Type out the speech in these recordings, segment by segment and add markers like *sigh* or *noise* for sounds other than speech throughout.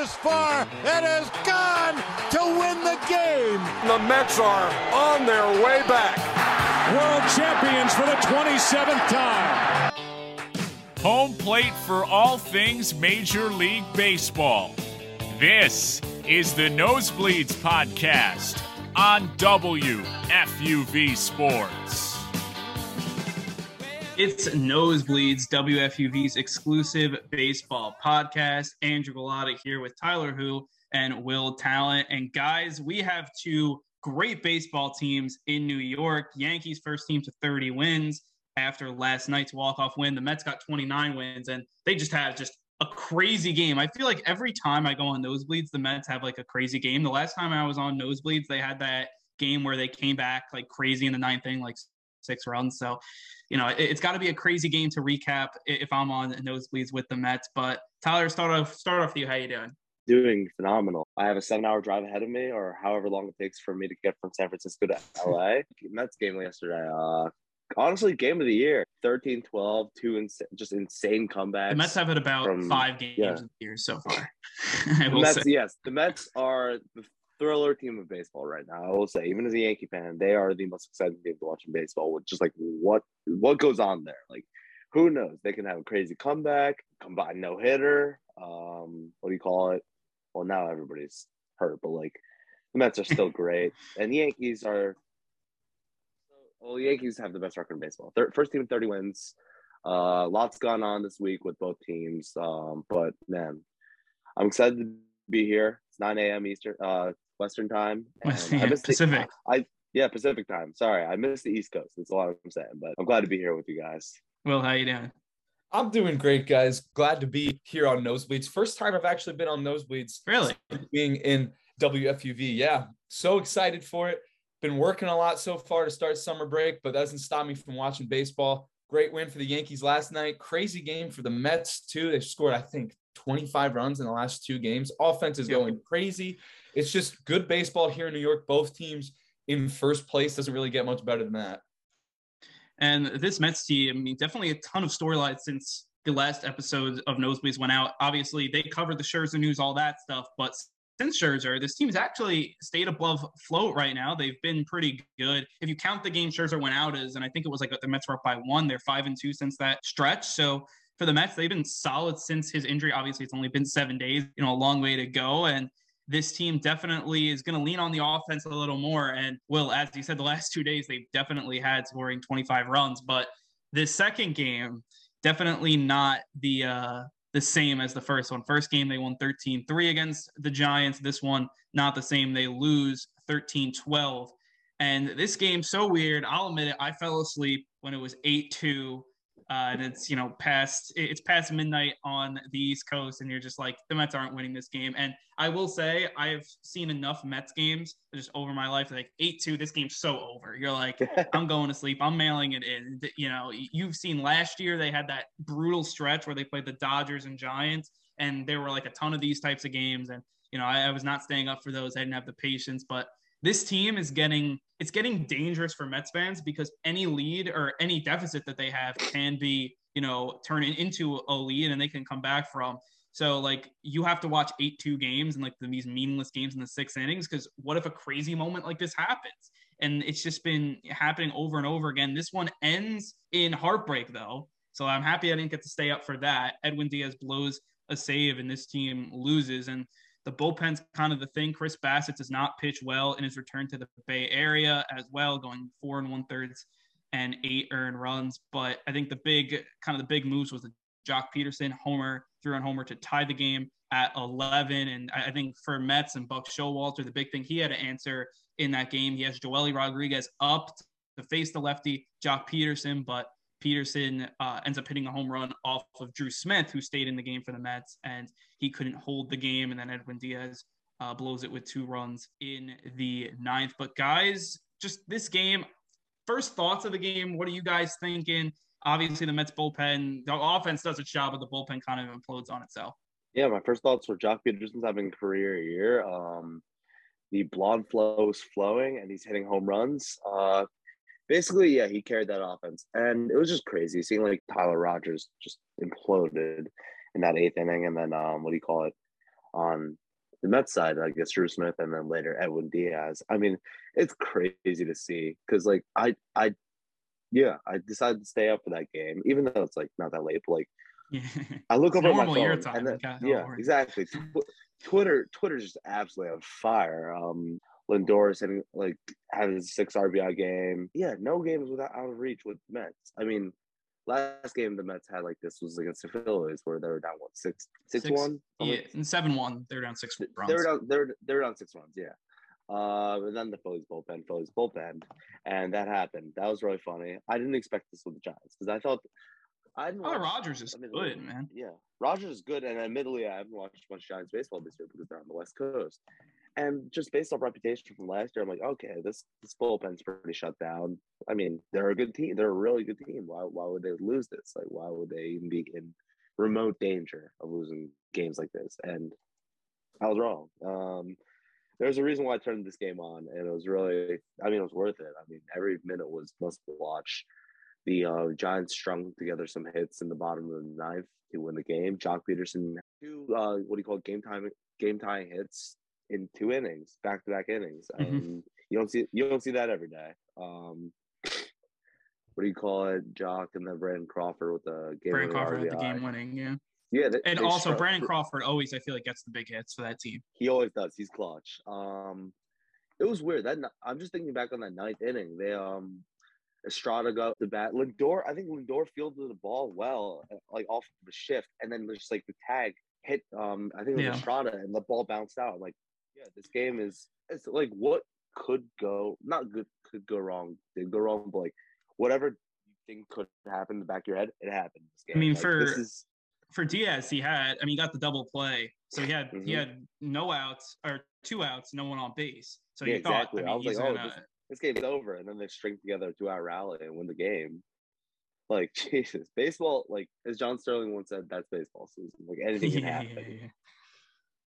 is far. It is gone to win the game. The Mets are on their way back. World champions for the 27th time. Home plate for all things Major League Baseball. This is the Nosebleeds Podcast on WFUV Sports. It's Nosebleeds, WFUV's exclusive baseball podcast. Andrew Galata here with Tyler Who and Will Talent. And guys, we have two great baseball teams in New York. Yankees first team to 30 wins after last night's walk-off win. The Mets got 29 wins, and they just had just a crazy game. I feel like every time I go on Nosebleeds, the Mets have like a crazy game. The last time I was on Nosebleeds, they had that game where they came back like crazy in the ninth inning, like six runs. So, you know, it, has got to be a crazy game to recap if I'm on nosebleeds with the Mets. But Tyler, start off start off with you. How you doing? Doing phenomenal. I have a seven hour drive ahead of me, or however long it takes for me to get from San Francisco to LA. *laughs* Mets game yesterday. Uh, honestly, game of the year 13 12, two ins- just insane comebacks. The Mets have had about from, five games yeah. of the year so far. *laughs* the Mets, yes, the Mets are the thriller team of baseball right now. I will say, even as a Yankee fan, they are the most exciting team to watch in baseball. With just like what what goes on there, like who knows? They can have a crazy comeback, combine no hitter. Um, what do you call it? Well, now everybody's hurt, but like the Mets are still *laughs* great, and the Yankees are. Well, the Yankees have the best record in baseball. Third, first team, in thirty wins. Uh, lots gone on this week with both teams, um, but man, I'm excited to be here. It's 9 a.m. Eastern, uh, Western time. *laughs* yeah, Pacific. The, I yeah, Pacific time. Sorry, I missed the East Coast. That's a lot I'm saying, but I'm glad to be here with you guys. Well, how you doing? I'm doing great, guys. Glad to be here on Nosebleeds. First time I've actually been on Nosebleeds. Really? Being in WFUV. Yeah. So excited for it. Been working a lot so far to start summer break, but that doesn't stop me from watching baseball. Great win for the Yankees last night. Crazy game for the Mets, too. They scored, I think, 25 runs in the last two games. Offense is going crazy. It's just good baseball here in New York. Both teams in first place doesn't really get much better than that. And this Mets team, I mean, definitely a ton of storylines since the last episode of Nosebleeds went out. Obviously, they covered the Scherzer news, all that stuff, but since Scherzer, this team's actually stayed above float right now. They've been pretty good. If you count the game Scherzer went out as, and I think it was like the Mets were up by one, they're five and two since that stretch. So for the Mets, they've been solid since his injury. Obviously, it's only been seven days, you know, a long way to go. And this team definitely is going to lean on the offense a little more. And Will, as you said, the last two days they've definitely had scoring 25 runs, but this second game definitely not the uh, the same as the first one. First game they won 13-3 against the Giants. This one not the same. They lose 13-12. And this game so weird. I'll admit it. I fell asleep when it was 8-2 uh, and it's you know past it's past midnight on the East Coast, and you're just like the Mets aren't winning this game. And I will say I've seen enough Mets games just over my life, like eight two. This game's so over. You're like *laughs* I'm going to sleep. I'm mailing it in. You know, you've seen last year they had that brutal stretch where they played the Dodgers and Giants, and there were like a ton of these types of games. And you know, I, I was not staying up for those. I didn't have the patience, but this team is getting it's getting dangerous for Mets fans because any lead or any deficit that they have can be, you know, turning into a lead and they can come back from. So like you have to watch eight two games and like these meaningless games in the six innings because what if a crazy moment like this happens? And it's just been happening over and over again. This one ends in heartbreak though, so I'm happy I didn't get to stay up for that. Edwin Diaz blows a save and this team loses and the bullpen's kind of the thing. Chris Bassitt does not pitch well in his return to the Bay Area as well, going four and one thirds and eight earned runs. But I think the big kind of the big moves was the Joc Pederson homer, threw on homer to tie the game at 11. And I think for Mets and Buck Showalter, the big thing he had to answer in that game, he has Joely Rodriguez up to face the lefty Joc Pederson, but Pederson uh, ends up hitting a home run off of Drew Smith, who stayed in the game for the Mets, and he couldn't hold the game. And then Edwin Diaz uh, blows it with two runs in the ninth. But guys, just this game, first thoughts of the game. What are you guys thinking? Obviously, the Mets bullpen, the offense does its job, but the bullpen kind of implodes on itself. Yeah, my first thoughts were Joc Pederson's having a career year. Um, the blonde flow is flowing, and he's hitting home runs. Uh, basically, yeah, he carried that offense, and it was just crazy seeing like Tyler Rogers just imploded, in that eighth inning, and then um, what do you call it on the Mets side? I guess Drew Smith, and then later Edwin Diaz. I mean, it's crazy to see because like I I yeah I decided to stay up for that game, even though it's like not that late, but like. Yeah. *laughs* I look It's over my normal phone, time, and then, yeah, exactly. Tw- Twitter, Twitter's just absolutely on fire. Um, Lindor's hitting like having a six RBI game. Yeah, no games without out of reach with Mets. I mean, last game the Mets had like this was against the Phillies where they were down what six six, Six- one. Yeah, and seven one, they're down six runs. They were down. They were they were down six runs. Yeah. Uh, and then the Phillies bullpen, Phillies bullpen, and that happened. That was really funny. I didn't expect this with the Giants because I thought I didn't. Oh, watch- Rogers is I mean, good, man. yeah, Rogers is good, and admittedly, I haven't watched much Giants baseball this year because they're on the West Coast. And just based off reputation from last year, I'm like, okay, this this bullpen's pretty shut down. I mean, they're a good team. They're a really good team. Why why would they lose this? Like, why would they even be in remote danger of losing games like this? And I was wrong. Um, there's a reason why I turned this game on, and it was really, I mean, it was worth it. I mean, every minute was must watch. The uh, Giants strung together some hits in the bottom of the ninth to win the game. Joc Pederson two uh, what do you call it, game time game tying hits in two innings, back to back innings. Um, you don't see you don't see that every day. Um, *sniffs* what do you call it, Joc and then Brandon Crawford with the game Brandon Crawford had the game winning, yeah. Yeah, they- And they also strung- Brandon Crawford always I feel like gets the big hits for that team. he always does. He's clutch. Um, it was weird. That I'm just thinking back on that ninth inning. They um, Estrada got the bat. Lindor, I think Lindor fielded the ball well, uh, like off the shift, and then just like the tag hit. Um, I think it was Yeah. Estrada, and the ball bounced out. I'm like, yeah, this game is. It's like what could go not good could go wrong did go wrong, but like whatever you think could happen in the back of your head, it happened. This game. mean, Like, for- this is For Diaz, he had I mean he got the double play. So he had he Mhm. had no outs or two outs, no one on base. So Yeah, you thought exactly. I I mean was he's like, oh, gonna this game's over, and then they string together a two-hour rally and win the game. Like *laughs* Jesus, baseball. Like as John Sterling once said, that's baseball season. Like anything can *laughs* Yeah, happen. yeah, yeah.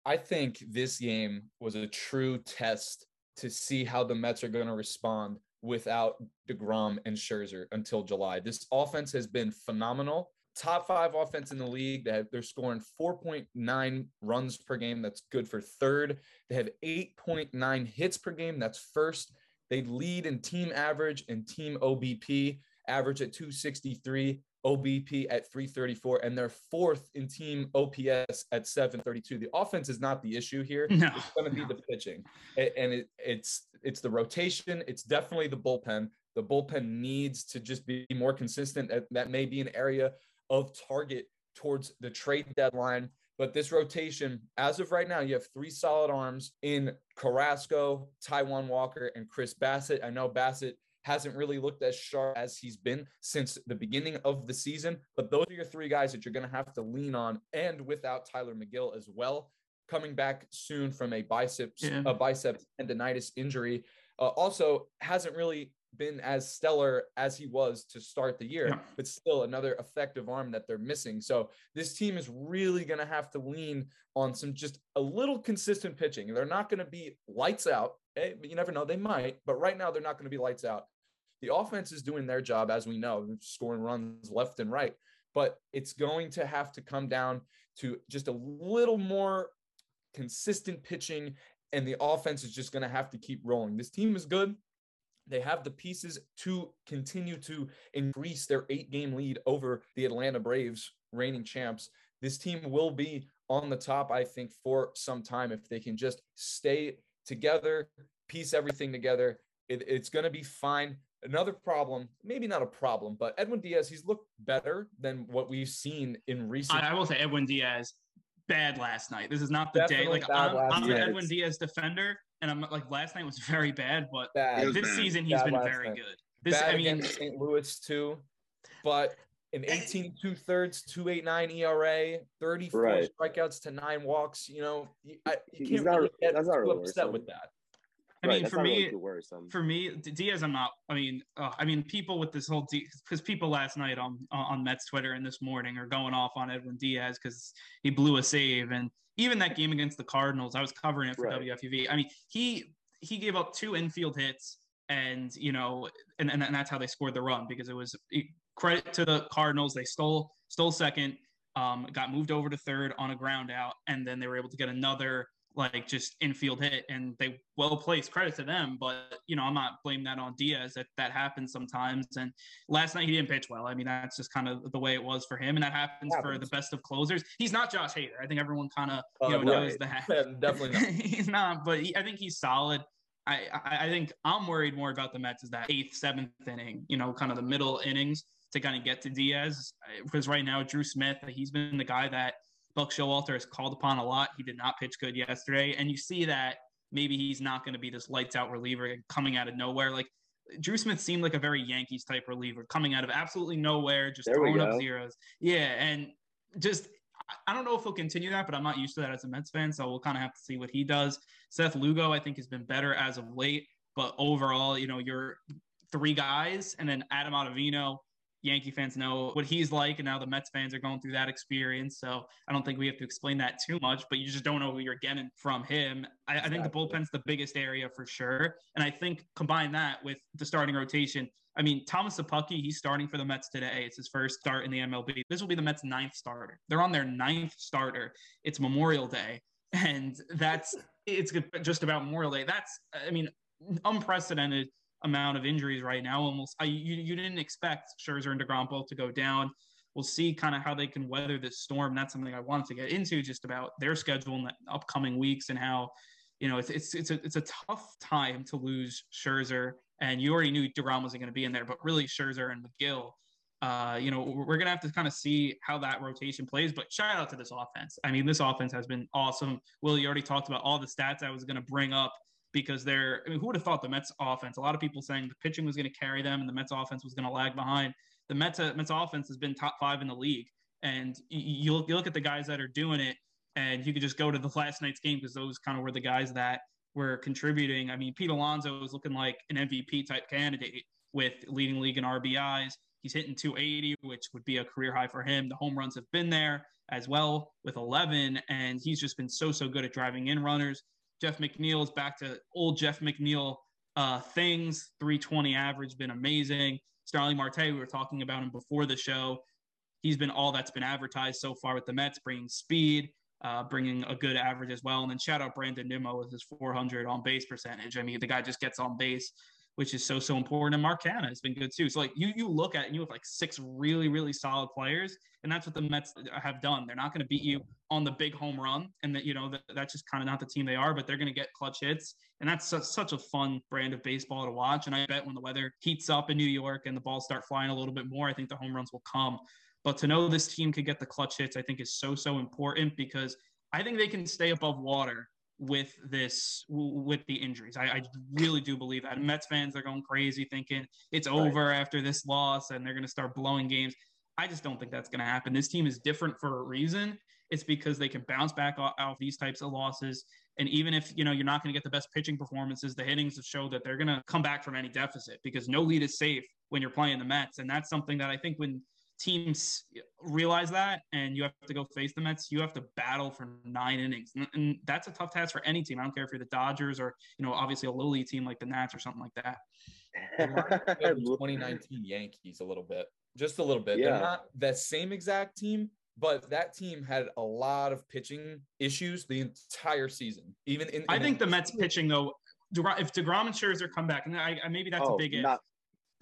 I think this game was a true test to see how the Mets are going to respond without DeGrom and Scherzer until July. This offense has been phenomenal. Top five offense in the league. They have, they're scoring 4.9 runs per game. That's good for third. They have 8.9 hits per game. That's first. They lead in team average and team OBP, average at 263. OBP at 334, and they're fourth in team OPS at 732. The offense is not the issue here. No, It's going to be the pitching, and it, it's it's the rotation. It's definitely the bullpen. The bullpen needs to just be more consistent. That, that may be an area of target towards the trade deadline. But this rotation, as of right now, you have three solid arms in Carrasco, Taijuan Walker, and Chris Bassitt. I know Bassitt hasn't really looked as sharp as he's been since the beginning of the season, but those are your three guys that you're going to have to lean on, and without Tylor Megill as well, coming back soon from a biceps Yeah. a biceps tendonitis injury. Uh, also, hasn't really been as stellar as he was to start the year, Yeah. but still another effective arm that they're missing. So this team is really going to have to lean on some just a little consistent pitching. They're not going to be lights out. eh, but you never know, they might, but right now they're not going to be lights out. The offense is doing their job, as we know, scoring runs left and right. But it's going to have to come down to just a little more consistent pitching, and the offense is just going to have to keep rolling. This team is good. They have the pieces to continue to increase their eight game lead over the Atlanta Braves, reigning champs. This team will be on the top, I think, for some time if they can just stay together, piece everything together. It, it's going to be fine. Another problem, maybe not a problem, but Edwin Diaz, he's looked better than what we've seen in recent. I, I will say Edwin Diaz bad last night. This is not the day. Like I'm, I'm an. Edwin Diaz defender, and I'm like last night was *laughs* very bad, but bad. This bad. season he's Bad been very night. good. This bad I mean, St. Louis too, but an eh. 18 two thirds, 289 ERA, 34 Right. strikeouts to nine walks. You know, you, I, you He's can't not- really get that's not too really upset worrisome. with that. I Right, mean, for really me, too for me, Diaz, I'm not. I mean, uh, I mean, people with this whole because people last night on on Mets Twitter and this morning are going off on Edwin Diaz because he blew a save, and even that game against the Cardinals, I was covering it for Right. WFUV. I mean, he he gave up two infield hits, and you know, and, and and that's how they scored the run because it was credit to the Cardinals. They stole stole second. um, got moved over to third on a ground out, and then they were able to get another like just infield hit and they well placed credit to them but you know i'm not blaming that on diaz that that happens sometimes. And last night he didn't pitch well. I mean that's just kind of the way it was for him and that happens, happens. for the best of closers. He's not josh hader. I think everyone kind of you know uh, knows that. Definitely not. *laughs* he's not but he, i think he's solid. I, I think I'm worried more about the Mets is that eighth, seventh inning, you know, kind of the middle innings to kind of get to Diaz. Because right now, Drew Smith, he's been the guy that Buck Showalter is called upon a lot. He did not pitch good yesterday, and you see that maybe he's not going to be this lights out reliever coming out of nowhere. Like Drew Smith seemed like a very Yankees type reliever coming out of absolutely nowhere, just there throwing up zeros. Yeah, and just I don't know if he'll continue that, but I'm not used to that as a Mets fan, so we'll kind of have to see what he does. Seth Lugo, I think, has been better as of late, but overall, you know, you're three guys, and then Adam Ottavino Yankee fans know what he's like, and now the Mets fans are going through that experience. So I don't think we have to explain that too much, but you just don't know who you're getting from him. I, I think the bullpen's the biggest area for sure. And I think combine that with the starting rotation. I mean, Thomas Szapucki, he's starting for the Mets today. It's his first start in the MLB. This will be the Mets' ninth starter. They're on their ninth starter. It's Memorial Day. And that's it's just about Memorial Day. That's, I mean, unprecedented amount of injuries right now. Almost, I, you, you didn't expect Scherzer and Degrom both to go down. We'll see kind of how they can weather this storm. That's something I wanted to get into, just about their schedule in the upcoming weeks and how, you know, it's it's it's a it's a tough time to lose Scherzer, and you already knew Degrom wasn't going to be in there, but really Scherzer and Megill. Uh, you know, we're going to have to kind of see how that rotation plays. But shout out to this offense. I mean, this offense has been awesome. Will, you already talked about all the stats I was going to bring up because they're I mean, who would have thought the Mets offense? A lot of people saying the pitching was going to carry them and the Mets offense was going to lag behind. The Mets uh, Mets offense has been top five in the league, and you look, you look at the guys that are doing it, and you could just go to the *laughs* last night's game because those kind of were the guys that were contributing. I mean, Pete Alonso was looking like an MVP type candidate with leading league in RBIs. He's hitting 280, which would be a career high for him. The home runs have been there as well with 11, and he's just been so so good at driving in runners. Jeff McNeil is back to old Jeff McNeil uh, things. 320 average, been amazing. Starling Marte, we were talking about him before the show. He's been all that's been advertised so far with the Mets, bringing speed, uh, bringing a good average as well. And then shout out Brandon Nimmo with his 400 on base percentage. I mean, the guy just gets on base which is so so important. And Mark Canha has been good too. So like you you look at and you have like six really really solid players, and that's what the Mets have done. They're not going to beat you on the big home run, and that you know that, that's just kind of not the team they are. But they're going to get clutch hits, and that's such, such a fun brand of baseball to watch. And I bet when the weather heats up in New York and the balls start flying a little bit more, I think the home runs will come. But to know this team could get the clutch hits, I think is so so important because I think they can stay above water with this with the injuries. I, I, really do believe that. Mets fans are going crazy thinking it's over right. after this loss and they're going to start blowing games. I just don't think that's going to happen. This team is different for a reason. It's because they can bounce back off, off these types of losses. And even if you know you're not going to get the best pitching performances, the hittings have showed that they're going to come back from any deficit because no lead is safe when you're playing the Mets. And that's something that I think when teams realize that and you have to go face the Mets, you have to battle for nine innings. And, and, that's a tough task for any team. I don't care if you're the Dodgers or, you know, obviously a lowly team like the Nats or something like that. *laughs* 2019 Yankees a little bit, just a little bit. Yeah. They're not that same exact team, but that team had a lot of pitching issues the entire season. Even in, in I think the Mets pitching though, if Degrom and Scherzer come back, and I, maybe that's oh, a big not,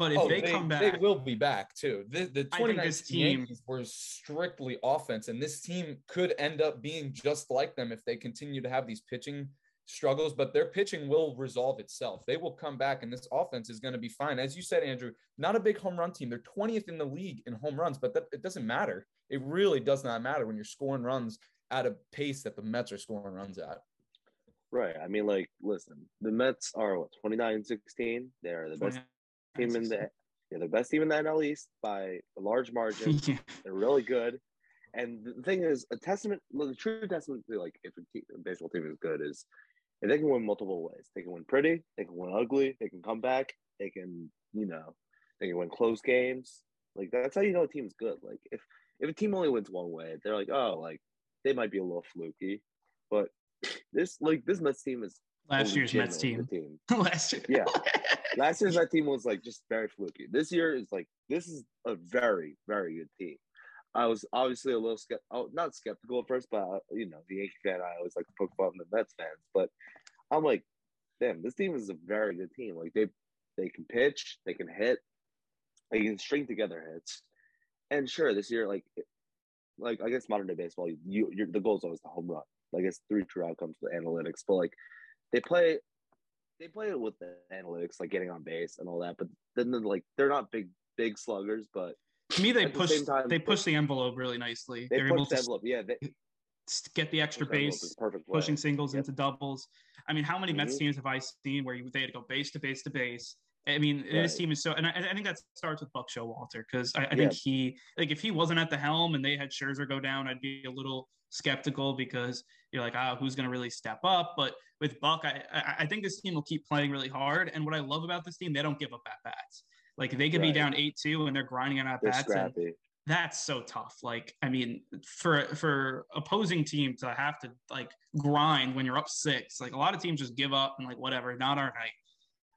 but if oh, they, they, come back, they will be back too. The the 2019 team Yankees were strictly offense, and this team could end up being just like them if they continue to have these pitching struggles. But their pitching will resolve itself. They will come back, and this offense is going to be fine. As you said, Andrew, not a big home run team. They're 20th in the league in home runs, but that, it doesn't matter. It really does not matter when you're scoring runs at a pace that the Mets are scoring runs at. Right. I mean, like, listen, the Mets are what 29 16. They're the best team in the yeah, the best team in the NL East by a large margin. *laughs* yeah. They're really good. And the thing is, a testament, the true testament to like if a, team, a baseball team is good is if they can win multiple ways. They can win pretty, they can win ugly, they can come back, they can, you know, they can win close games. Like that's how you know a team's good. Like if if a team only wins one way, they're like, oh, like they might be a little fluky. But this like this Mets team is last year's Mets team. team. *laughs* last year. Yeah. *laughs* last year's that team was like just very fluky. This year is like this is a very very good team. I was obviously a little skept- oh, not skeptical at first, but uh, you know, the Yankee fan, I always like to poke fun the Mets fans. But I'm like, damn, this team is a very good team. Like they they can pitch, they can hit, they can string together hits. And sure, this year, like like I guess modern day baseball, you the goal is always the home run. Like it's three true outcomes with analytics, but like they play they play it with the analytics, like getting on base and all that. But then they're like they're not big big sluggers, but to me they push the time, they push the envelope really nicely. They are able the to envelope, yeah. They, get the extra base, pushing singles yep. into doubles. I mean, how many mm-hmm. Mets teams have I seen where you, they had to go base to base to base? I mean, right. this team is so, and I, I, think that starts with Buck Showalter because I, I yeah. think he, like, if he wasn't at the helm and they had Scherzer go down, I'd be a little skeptical because you're like, ah, oh, who's going to really step up? But with Buck, I, I think this team will keep playing really hard. And what I love about this team, they don't give up at bats. Like they could right. be down eight two and they're grinding on at bats. That's so tough. Like, I mean, for for opposing team to have to like grind when you're up six, like a lot of teams just give up and like whatever, not our night.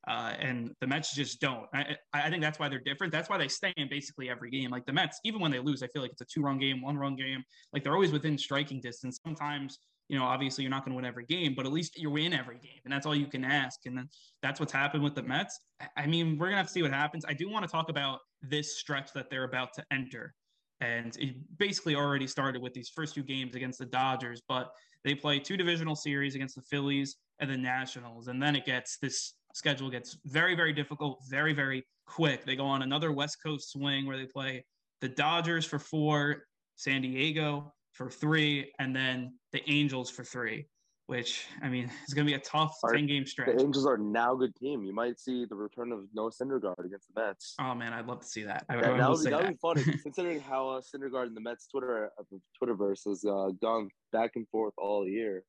Uh, and the Mets just don't. I, I think that's why they're different. That's why they stay in basically every game. Like the Mets, even when they lose, I feel like it's a two-run game, one-run game. Like they're always within striking distance. Sometimes, you know, obviously you're not going to win every game, but at least you win every game, and that's all you can ask. And then that's what's happened with the Mets. I mean, we're gonna have to see what happens. I do want to talk about this stretch that they're about to enter, and it basically already started with these first two games against the Dodgers, but they play two divisional series against the Phillies and the Nationals, and then it gets this schedule gets very, very difficult, very, very quick. They go on another West Coast swing where they play the Dodgers for four, San Diego for three, and then the Angels for three, which I mean *laughs* it's going to be a tough 10 game stretch. The Angels are now a good team. You might see the return of Noah Syndergaard against the Mets. Oh man, I'd love to see that. I, yeah, I that would be, that would be funny *laughs* considering how uh, Syndergaard and the Mets Twitter uh, Twitterverse has uh, gone back and forth all year.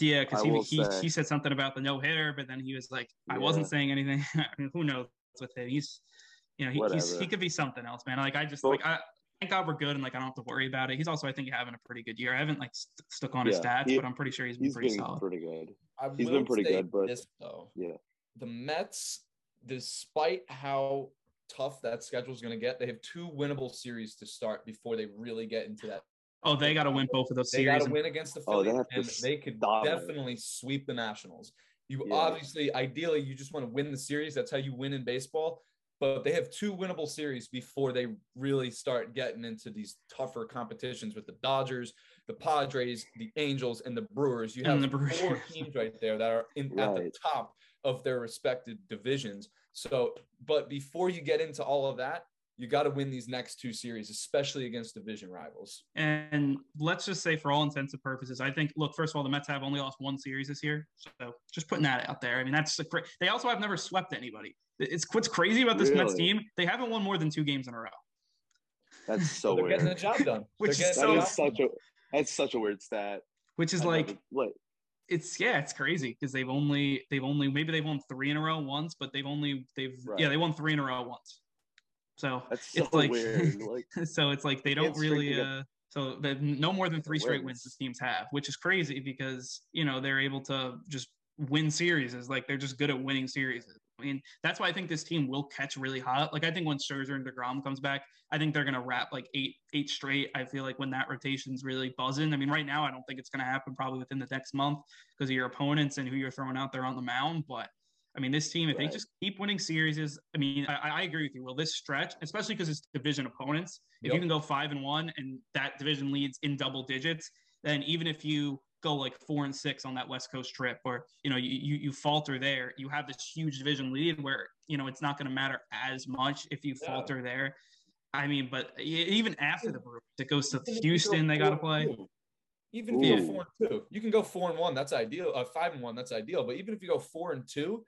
Yeah, because he, he, he said something about the no hitter, but then he was like, I yeah. wasn't saying anything. *laughs* I mean, who knows with him? He's, you know, he, he's, he could be something else, man. Like I just but, like I thank God we're good and like I don't have to worry about it. He's also I think having a pretty good year. I haven't like st- stuck on yeah, his stats, he, but I'm pretty sure he's been he's pretty been solid. Pretty good. I he's been pretty good, but this, though, yeah, the Mets, despite how tough that schedule is going to get, they have two winnable series to start before they really get into that Oh, they got to win both of those they series. They got to win against the Phillies, oh, and they could definitely sweep the Nationals. You yeah. obviously, ideally, you just want to win the series. That's how you win in baseball. But they have two winnable series before they really start getting into these tougher competitions with the Dodgers, the Padres, the Angels, and the Brewers. You have the Brewers. four teams right there that are in, right. at the top of their respective divisions. So, but before you get into all of that, you got to win these next two series, especially against division rivals. And let's just say, for all intents and purposes, I think, look, first of all, the Mets have only lost one series this year. So just putting that out there. I mean, that's a great. They also have never swept anybody. It's what's crazy about this really? Mets team. They haven't won more than two games in a row. That's so *laughs* they're weird. Getting the job done. *laughs* Which is so such a that's such a weird stat. Which is I like what it's yeah, it's crazy because they've only they've only maybe they've won three in a row once, but they've only they've right. yeah they won three in a row once. So, so it's like, like *laughs* so it's like they don't really uh so no more than three straight wins these teams have, which is crazy because you know they're able to just win series. Is like they're just good at winning series. I mean, that's why I think this team will catch really hot. Like I think when Scherzer and Degrom comes back, I think they're gonna wrap like eight eight straight. I feel like when that rotation's really buzzing. I mean, right now I don't think it's gonna happen probably within the next month because of your opponents and who you're throwing out there on the mound. But I mean, this team, if right. they just keep winning series, is I mean, I, I agree with you. Will this stretch, especially because it's division opponents, if yep. you can go five and one and that division leads in double digits, then even if you go like four and six on that West Coast trip, or you know, you you, you falter there, you have this huge division lead where you know it's not going to matter as much if you yeah. falter there. I mean, but even after the Brewers, it goes to Houston. They got to play. Even if you go four and two, you can go four and one. That's ideal. Uh, five and one. That's ideal. But even if you go four and two,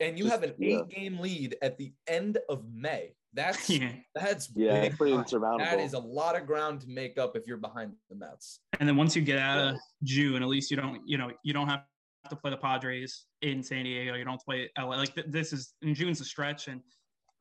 and you Just, have an eight yeah. game lead at the end of May. That's *laughs* yeah. that's yeah, big pretty insurmountable. That is a lot of ground to make up if you're behind the Mets. And then once you get out yeah. of June, at least you don't you know you don't have to play the Padres in San Diego. You don't play LA. Like th- this is in June's a stretch, and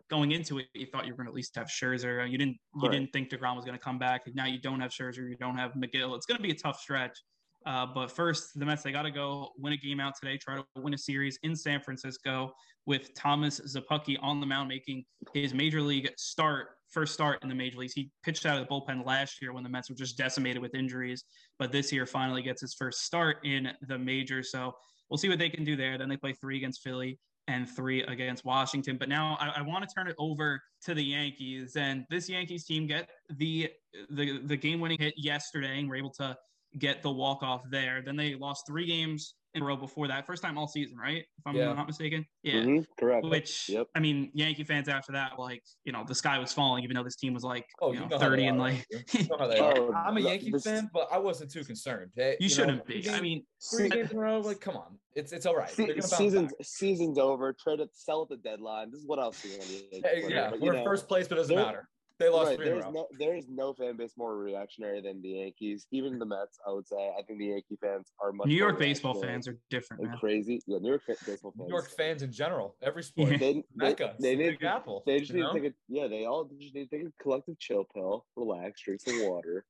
going into it, you thought you were going to at least have Scherzer. You didn't you right. didn't think Degrom was going to come back. Now you don't have Scherzer. You don't have Megill. It's going to be a tough stretch. Uh, but first, the Mets, they got to go win a game out today, try to win a series in San Francisco with Thomas Szapucki on the mound making his major league start first start in the major leagues. He pitched out of the bullpen last year when the Mets were just decimated with injuries, but this year finally gets his first start in the major. So we'll see what they can do there. Then they play three against Philly and three against Washington. But now I, I want to turn it over to the Yankees, and this Yankees team get the the the game winning hit yesterday, and were able to get the walk off there. Then they lost three games in a row before that. First time all season, right? If I'm Yeah. not mistaken. Yeah. Mhm, correct. Which Yep. I mean, Yankee fans after that, like you know, the sky was falling, even though this team was like Oh, you you know, know 30 and like You know *laughs* Oh. I'm a Yankee this- fan, but I wasn't too concerned. They- you know, shouldn't three be. I mean, three games in a row. Like, come on, it's it's all right. Se- They're gonna bounce season's back. season's over. Trade it, sell at the deadline. This is what I was seeing on the Yankees *laughs* yeah, but, you we're know, first place, but it doesn't there- matter. They lost right, three there's no there is no fan base more reactionary than the Yankees. Even the Mets, I would say. I think the Yankee fans are much. New more York baseball fans are different, and man. crazy. Yeah, New York baseball fans. New York fans in general, every *laughs* sport. Yeah. They, they, Mecca, it's they the need Apple. They just need know? to take a yeah. They all just need to take a collective chill pill, relax, drink some water,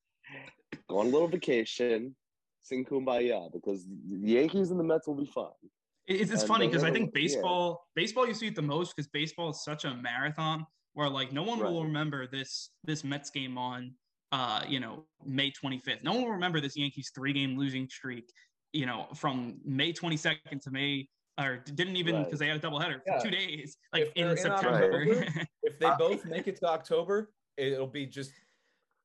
go on a little vacation, sing kumbaya because the Yankees and the Mets will be fun. It- It's, it's funny because I never- think yeah. baseball baseball you see it the most because baseball is such a marathon where like no one will remember this this Mets game on uh you know May 25th. No one will remember this Yankees three game losing streak. You know from May 22nd to May or didn't even Right. because they had a doubleheader for two days like If they're in in September. October, *laughs* If they both make it to October, it'll be just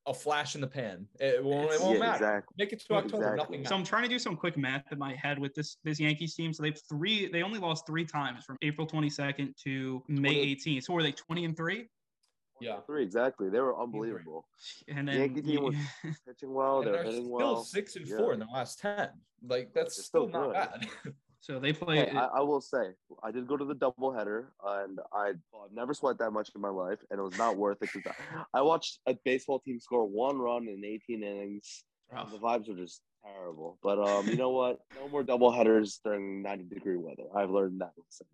a flash in the pan. It won't, it won't Yeah, matter. exactly. Make it to October, Exactly. nothing So. I'm trying to do some quick math in my head with this this Yankees team. So they've three. They only lost three times from April 22nd to May 18th. So were they 20 and three? Yeah. Three exactly. They were unbelievable. And The then Yankee team was pitching well. They're they're hitting still well. six and Yeah. four in the last ten. Like that's still, still not bad. *laughs* so they play. Hey, I, I will say, I did go to the doubleheader, and I, well, I've never sweat that much in my life, and it was not worth it. 'cause I, I watched a baseball team score one run in 18 innings. The vibes were just terrible. But um, you know what? No more doubleheaders during 90 degree weather. I've learned that lesson.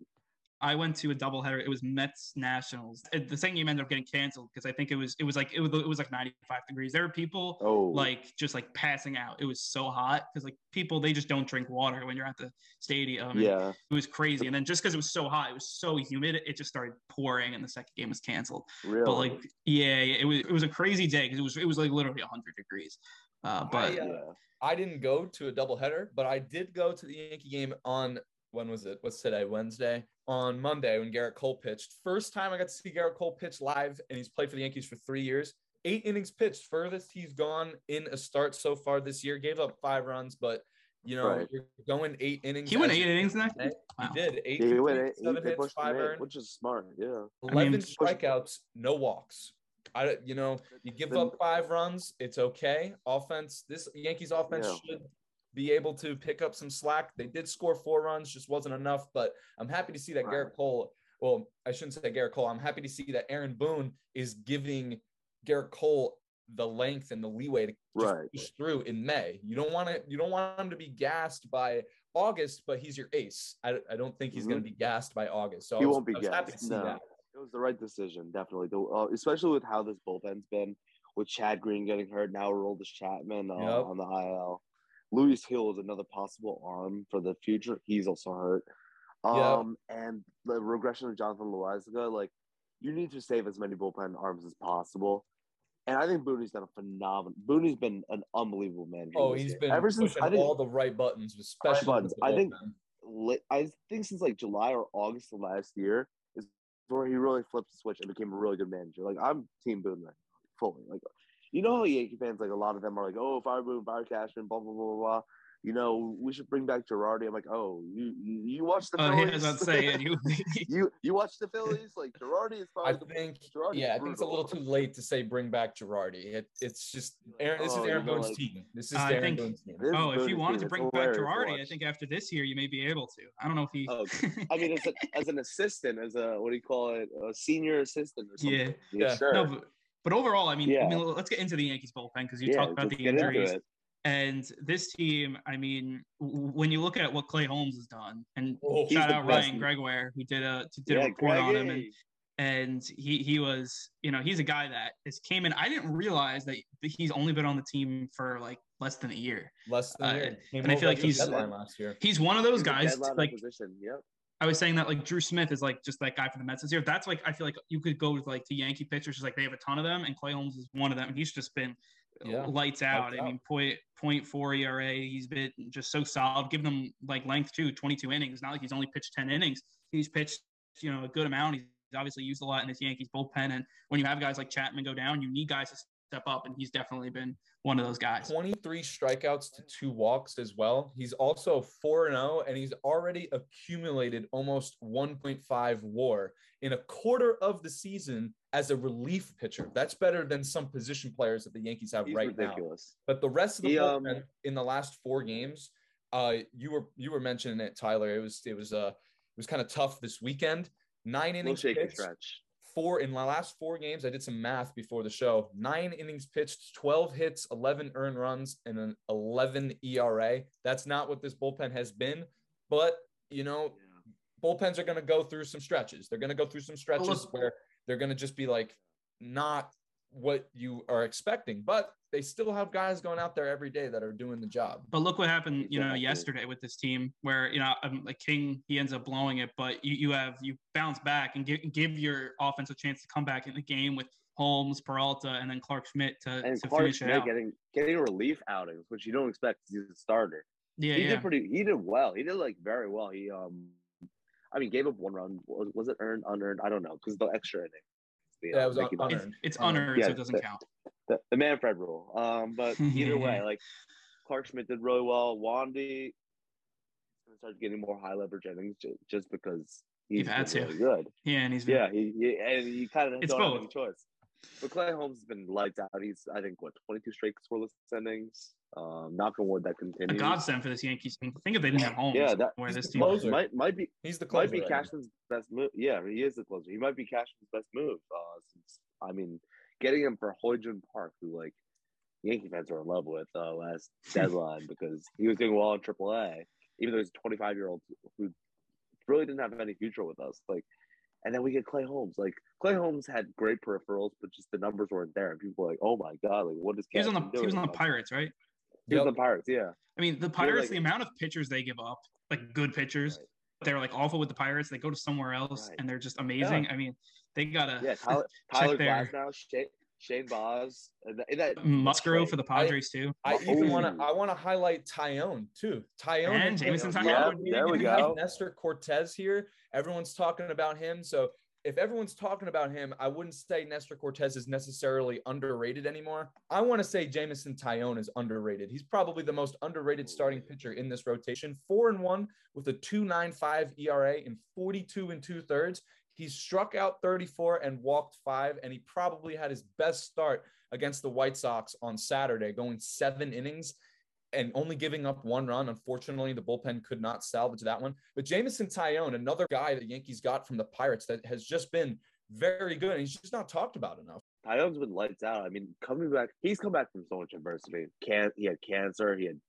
I went to a doubleheader. It was Mets Nationals. It- the second game ended up getting canceled because I think it was it was like it was it was like 95 degrees. There were people Oh, like just like passing out. It was so hot because like people they just don't drink water when you're at the stadium. yeah. it was crazy. And then just because it was so hot, it was so humid, it just started pouring, and the second game was canceled. Really? But like, yeah, yeah, it was it was a crazy day because it was it was like literally 100 degrees. Uh, but I, uh, yeah. I didn't go to a doubleheader, but I did go to the Yankee game on when was it? What's today? Wednesday. On Monday when Gerrit Cole pitched. First time I got to see Gerrit Cole pitch live, and he's played for the Yankees for three years. Eight innings pitched, furthest he's gone in a start so far this year. Gave up five runs, but you know Right. you're going eight innings. he went as eight innings in that. He? Wow. did eight, Yeah, he went eight, eight, seven they hits, pushed him five eight, earned, which is smart. Yeah. eleven mean- strikeouts, no walks. I, you know, you give Then- up five runs, it's okay. Offense, this Yankees offense Yeah. should be able to pick up some slack. They did score four runs, just wasn't enough. But I'm happy to see that. Gerrit Cole. Well, I shouldn't say Gerrit Cole. I'm happy to see that Aaron Boone is giving Gerrit Cole the length and the leeway to Right. push through in May. You don't want to. You don't want him to be gassed by August, but he's your ace. I, I don't think he's going to be gassed by August. So Mm-hmm. He was, won't be I was happy to gassed, see no. that. It was the right decision, definitely. The, uh, especially with how this bullpen's been, with Chad Green getting hurt, now Aroldis Chapman uh, Yep. on the IL. Luis Gil is another possible arm for the future. He's also hurt. Um, and the regression of Jonathan Loáisiga, like you need to save as many bullpen arms as possible. And I think Booney's done a phenomenal. Booney's been an unbelievable manager. Oh, he's year. been ever since I think all the right buttons, especially buttons. I think- I think since like July or August of last year is where he really flipped the switch and became a really good manager. Like I'm Team Boone right fully. Like you know how Yankee fans like a lot of them are like, oh, fire Boone, fire Cashman, blah blah blah blah blah. You know, we should bring back Girardi. I'm like, oh, you you, you watch the Oh, Phillies? yeah, I was about to say, yeah, you, *laughs* you you watch the Phillies? Like Girardi is I probably the think, Girardi's yeah, I think it's a little too late to say bring back Girardi. It, it's just Aaron. This Oh, is you Aaron Boone's like- team. This is I Aaron think- Boone's team. Oh, if you wanted team. to bring back hilarious Girardi, I think after this year you may be able to. I don't know if he. Oh, *laughs* I mean, as, a, as an assistant, as a what do you call it, a senior assistant or something. Yeah. Yeah. sure. no, but, but overall, I mean, Yeah. I mean, let's get into the Yankees bullpen because you yeah, talked about the injuries. And this team, I mean, w- when you look at what Clay Holmes has done, and Oh, shout out. Ryan Gregoire who did a did Yeah, a report on him, and and he he was, you know, he's a guy that has came in. I didn't realize that he's only been on the team for like less than a year. Less than a Uh, year. Came and I feel like he's- last year. He's one of those He's guys, like. Yep. I was saying that like Drew Smith is like just that guy for the Mets this year. That's like I feel like you could go with like to Yankee pitchers, just like they have a ton of them, and Clay Holmes is one of them. And he's just been Yeah. lights out. Lights I mean, point point four ERA. He's been just so solid. Giving him like length too, 22 innings. Not like he's only pitched 10 innings. He's pitched you know a good amount. He's obviously used a lot in this Yankees bullpen. And when you have guys like Chapman go down, you need guys to step up, and he's definitely been one of those guys. 23 strikeouts to two walks as well. He's also 4 0, and he's already accumulated almost 1.5 war in a quarter of the season as a relief pitcher. That's better than some position players that the Yankees have He's right now. But the rest of the He, um, in the last four games, uh, you were you were mentioning it, Tyler. It was it was uh it was kind of tough this weekend. Nine Little innings shaky pitched, stretch. Four in my last four games. I did some math before the show. Nine innings pitched, 12 hits, 11 earned runs, and an 11 ERA. That's not what this bullpen has been. But, you know, Yeah. bullpens are going to go through some stretches. They're going to go through some stretches where they're going to just be like not what you are expecting, but they still have guys going out there every day that are doing the job. But look what happened, you know, yesterday with this team, where you know, um, like King, he ends up blowing it, but you, you have you bounce back and give give your offense a chance to come back in the game with Holmes, Peralta, and then Clarke Schmidt to, And to Clarke finish it Schmidt out. getting getting relief outings, which you don't expect because he's a starter. yeah, he yeah. did pretty. He did well. He did like very well. He um, I mean, gave up one run. Was, was it earned, unearned? I don't know because the extra inning. The, Yeah, it was Mickey un- it's, unearned. it's Unearned. unearned, so it doesn't the- count. the, the Manfred rule. Um, but *laughs* either way, like Clarke Schmidt did really well. Wandy is getting more high leverage innings just because he's You've had been to. good. Yeah, and he's been, Yeah, he, he and you kind of It's don't have both. any choice. But Clay Holmes has been lights out. He's I think what twenty two straight scoreless innings. Um, knock on wood that a continues. godsend for this Yankees team. Think if they didn't have Holmes, Yeah, that- where this team. closer. might might be He's the might closer. be right now. Cashman's best move. Yeah, he is the closer. He might be Cashman's best move. Uh, since I mean, getting him for Hoy Jun Park, who like Yankee fans are in love with uh, last *laughs* deadline because he was doing well in AAA, even though he's a 25 year old who really didn't have any future with us. Like, and then we get Clay Holmes. Like Clay Holmes had great peripherals, but just the numbers weren't there, and people were like, "Oh my god, like what is He was on the Cashman he was on the Pirates, right? He was on the Pirates, yeah. I mean, the Pirates, like- the amount of pitchers they give up, like good pitchers, Right. they're like awful with the Pirates. They go to somewhere else Right. and they're just amazing. I mean, they gotta Yeah, *laughs* Tyler, Tyler their- Glasnow, Shane, Shane Baz, and that, Musgrove for the Padres too. I even want to I want to highlight Taillon too. Taillon And had Jameson played Taillon. Yeah, there we go. Nestor Cortes here. Everyone's talking about him. So if everyone's talking about him, I wouldn't say Nestor Cortes is necessarily underrated anymore. I want to say Jameson Taillon is underrated. He's probably the most underrated starting pitcher in this rotation. Four and one with a 2.95 ERA in 42 and two thirds. He struck out 34 and walked five, and he probably had his best start against the White Sox on Saturday, going seven innings and only giving up one run. Unfortunately, the bullpen could not salvage that one. But Jameson Taillon, another guy the Yankees got from the Pirates that has just been very good, and he's just not talked about enough. Taillon's been lights out. I mean, coming back, he's come back from so much adversity. Can he had cancer? He had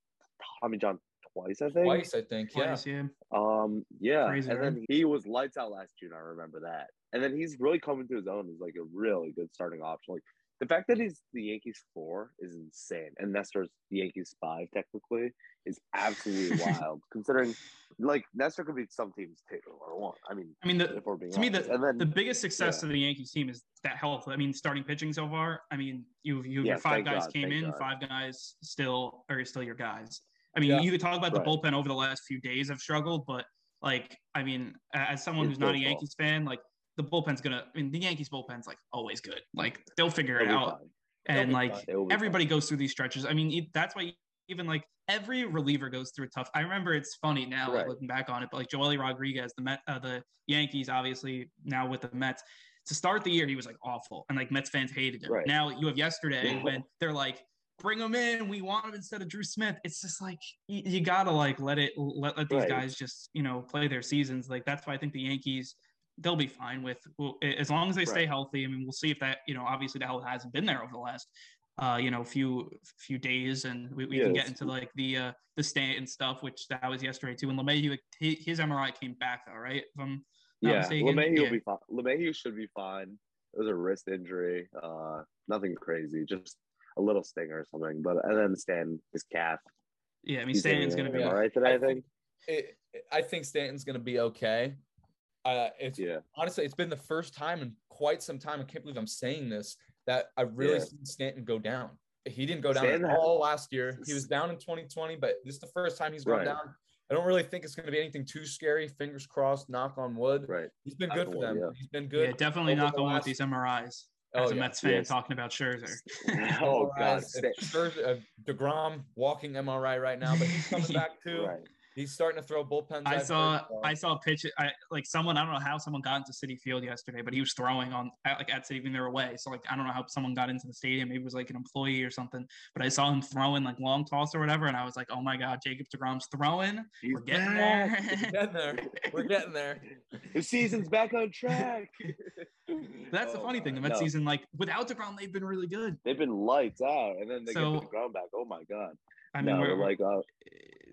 Tommy John twice, I think. Twice, I think. Yeah. Twice, yeah. Um, yeah, Crazy, and right? then he was lights out last June. I remember that. And then he's really coming to his own as like a really good starting option. Like the fact that he's the Yankees four is insane, and Nestor's the Yankees five technically is absolutely *laughs* wild. Considering like Nestor could be some teams two or one. I mean, I mean, the, if we're being to me, the, then the biggest success yeah. of the Yankees team is that health. I mean, starting pitching so far. I mean, you you Yeah, your five guys God, came in, God. five guys still are still your guys. I mean, Yeah. you could talk about the bullpen over the last few days have struggled, but like, I mean, as someone It's who's not a. Yankees fan, like the bullpen's gonna. I mean, the Yankees bullpen's like always good. Like they'll figure it out. fine. and like fine. They will be everybody goes through these stretches. I mean, that's why even like every reliever goes through a tough. I remember it's funny now like, Right. looking back on it, but like Joely Rodriguez, the Met, uh, the Yankees, obviously now with the Mets. To start the year, he was like awful, and like Mets fans hated him. Right. Now you have yesterday Yeah. when they're like, "Bring him in, we want him instead of Drew Smith." It's just like you, you gotta like let it let, let these Right. guys just you know play their seasons. Like that's why I think the Yankees they'll be fine with as long as they stay Right. healthy. I mean, we'll see if that you know obviously the health hasn't been there over the last uh, you know, few few days, and we, we Yeah, can get it's- into like the uh, the stant and stuff, which that was yesterday too. And LeMahieu, he- his MRI came back though, right? If I'm not Yeah, mistaken. LeMahieu yeah. will be fine. LeMahieu should be fine. It was a wrist injury. Uh, nothing crazy, just a little stinger or something. But and then Stan his calf. yeah, I mean, Stanton's gonna be. an MRI today, I think. it, I think Stanton's going to be okay. Uh, it's Yeah. honestly, it's been the first time in quite some time. I can't believe I'm saying this that I've really Yeah. seen Stanton go down. He didn't go down Stanton at has- all last year. He was down in 2020, but this is the first time he's gone Right. down. I don't really think it's going to be anything too scary. Fingers crossed. Knock on wood. Right. He's been Knock good for wood, them. yeah. He's been good. Yeah, definitely over not the going with these MRIs. Oh, As a yeah. Mets fan Yes. talking about Scherzer. *laughs* oh God. MRIs, Sta- Scherzer- uh, Degrom walking MRI right now, but he's coming *laughs* back too. Right. He's starting to throw bullpens. I saw I saw a pitch. I like someone. I don't know how someone got into Citi Field yesterday, but he was throwing on at, like at Citi when they were away. So like I don't know how someone got into the stadium. Maybe it was like an employee or something. But I saw him throwing like long toss or whatever, and I was like, oh my god, Jacob Degrom's throwing. He's We're getting back. We're there. getting there. We're getting there. *laughs* The season's back on track. *laughs* That's the Oh, funny thing. The Mets no. season, like without Degrom, they've been really good. They've been lights out, and then they So- get Degrom back. Oh my God. I mean, no, we're, we're like, uh,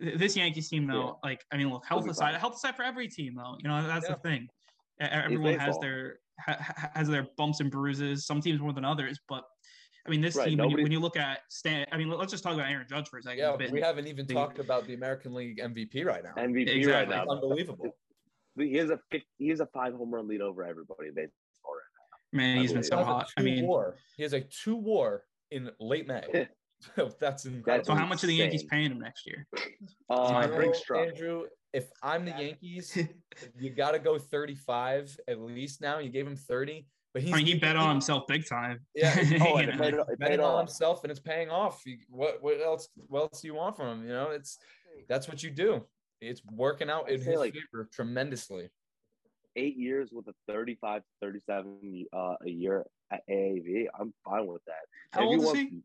this Yankees team though, like I mean, look, health aside, fine. health aside for every team though. You know, that's Yeah. the thing. Everyone has baseball. their ha, ha- has their bumps and bruises. Some teams more than others, but I mean, this Right, team when you, when you look at Stan, I mean, let's just talk about Aaron Judge for a second. Yeah, He's we haven't even the- talked about the American League MVP right now. MVP right now. It's unbelievable. He has a 50, he has a five home run lead over everybody in baseball right man, he's been so He He has a hot. I mean, war. He has a two war in late May. *laughs* *laughs* That's incredible. so how much are the Yankees paying him next year? Uh, You know, truck. Andrew, if I'm the Yankees, *laughs* you got to go 35 at least now. You gave him 30, but he's I mean, he bet on *laughs* himself big time. Yeah. Oh, You and it know? paid, it paid on himself and it's paying off. You, what what else what else do you want from him? You know, it's that's what you do. It's working out in I'd say, his like- favor tremendously. Eight years with a 35 37 uh, a year at AAV. I'm fine with that. How If old is want he?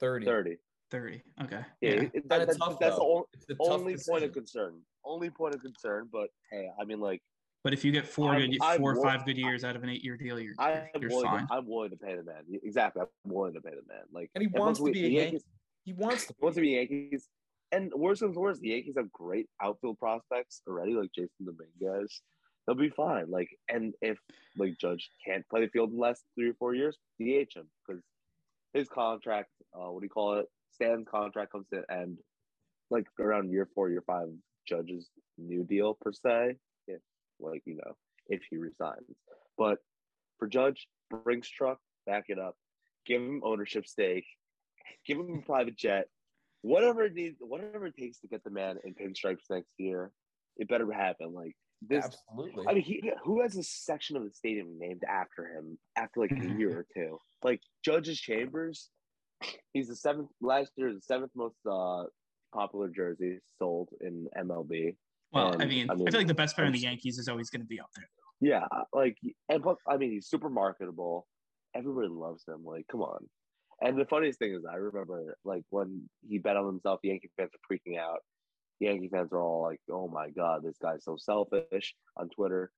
30. 30. Thirty. Okay. Yeah, Yeah. it- that- Kinda that's, tough, that's the only, tough only point of concern. Only point of concern, but hey, I mean, like, But if you get 4 I'm- good, I'm four or five good years out of an eight-year deal, you're I'm you're willing. fine. To, I'm willing to pay the man. Exactly, I'm willing to pay the man. Like, And he wants to be a the Yankee. He wants to He wants to be Yankees. And worse comes to worse, the Yankees have great outfield prospects already, like Jasson Dominguez. They'll be fine. Like, and if like Judge can't play the field in the last three or four years, DH him because his contract, uh, what do you call it? Stan's contract comes to an end like around year four, year five. Judge's new deal per se, if like you know, if he resigns. But for Judge, Brinks truck, back it up, give him ownership stake, give him a private jet, whatever it needs, whatever it takes to get the man in pinstripes next year, it better happen. Like this, Absolutely. I mean, he, who has a section of the stadium named after him after like a year or two? Like Judge's Chambers, he's the seventh last year, the seventh most uh, popular jersey sold in MLB. well, I mean, I I, feel like the best player in the Yankees is always going to be up there. Yeah, like and plus, I mean, he's super marketable. Everybody loves him. Like, come on. And the funniest thing is, I remember like when he bet on himself, the Yankee fans were freaking out. Yankee fans are all like, "Oh my god, this guy's so selfish." On Twitter,